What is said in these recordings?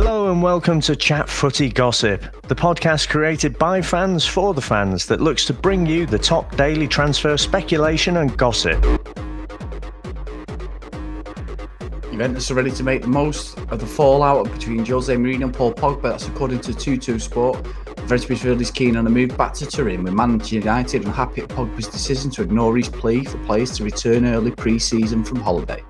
Hello and welcome to Chat Footy Gossip, the podcast created by fans for the fans that looks to bring you the top daily transfer speculation and gossip. Juventus are ready to make the most of the fallout between Jose Mourinho and Paul Pogba. That's according to Tuttosport. Juventus midfield is keen on a move back to Turin, with Manchester United unhappy at Pogba's decision to ignore his plea for players to return early pre-season from holiday.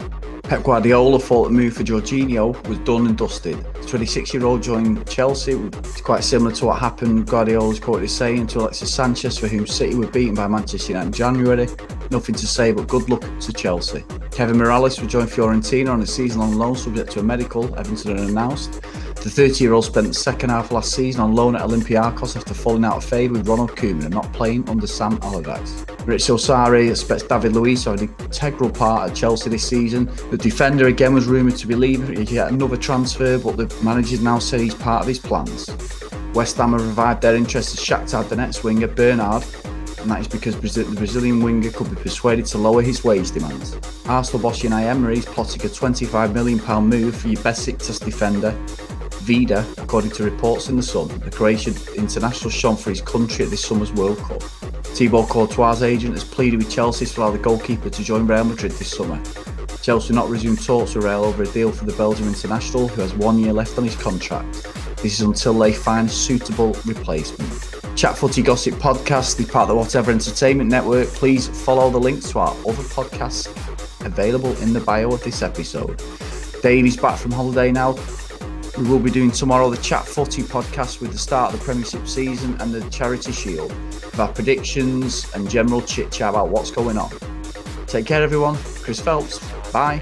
Pep Guardiola thought the move for Jorginho was done and dusted. The 26 year old joined Chelsea, it's quite similar to what happened, Guardiola's quoted as saying to Alexis Sanchez, for whom City were beaten by Manchester United in January. Nothing to say but good luck to Chelsea. Kevin Mirallas will join Fiorentina on a season long loan subject to a medical, Everton announced. The 30 year old spent the second half last season on loan at Olympiacos after falling out of favour with Ronald Koeman and not playing under Sam Allardyce. Maurizio Sarri expects David Luiz to have an integral part at Chelsea this season. The defender again was rumoured to be leaving get another transfer, but the manager now said he's part of his plans. West Ham have revived their interest in Shakhtar Donetsk winger Bernard and that is because the Brazilian winger could be persuaded to lower his wage demands. Arsenal boss Unai Emery is plotting a £25 million move for your Besiktas defender Vida, according to reports in The Sun, the Croatian international shone for his country at this summer's World Cup. Thibaut Courtois' agent has pleaded with Chelsea to allow the goalkeeper to join Real Madrid this summer. Chelsea not resume talks with Real over a deal for the Belgian international, who has one year left on his contract. This is until they find a suitable replacement. Chat Footy Gossip Podcast, the part of the Whatever Entertainment Network. Please follow the links to our other podcasts available in the bio of this episode. Dave is back from holiday now. We will be doing tomorrow the Chat Footy podcast with the start of the Premiership season and the Charity Shield with our predictions and general chit chat about what's going on. Take care, everyone. Chris Phelps. Bye.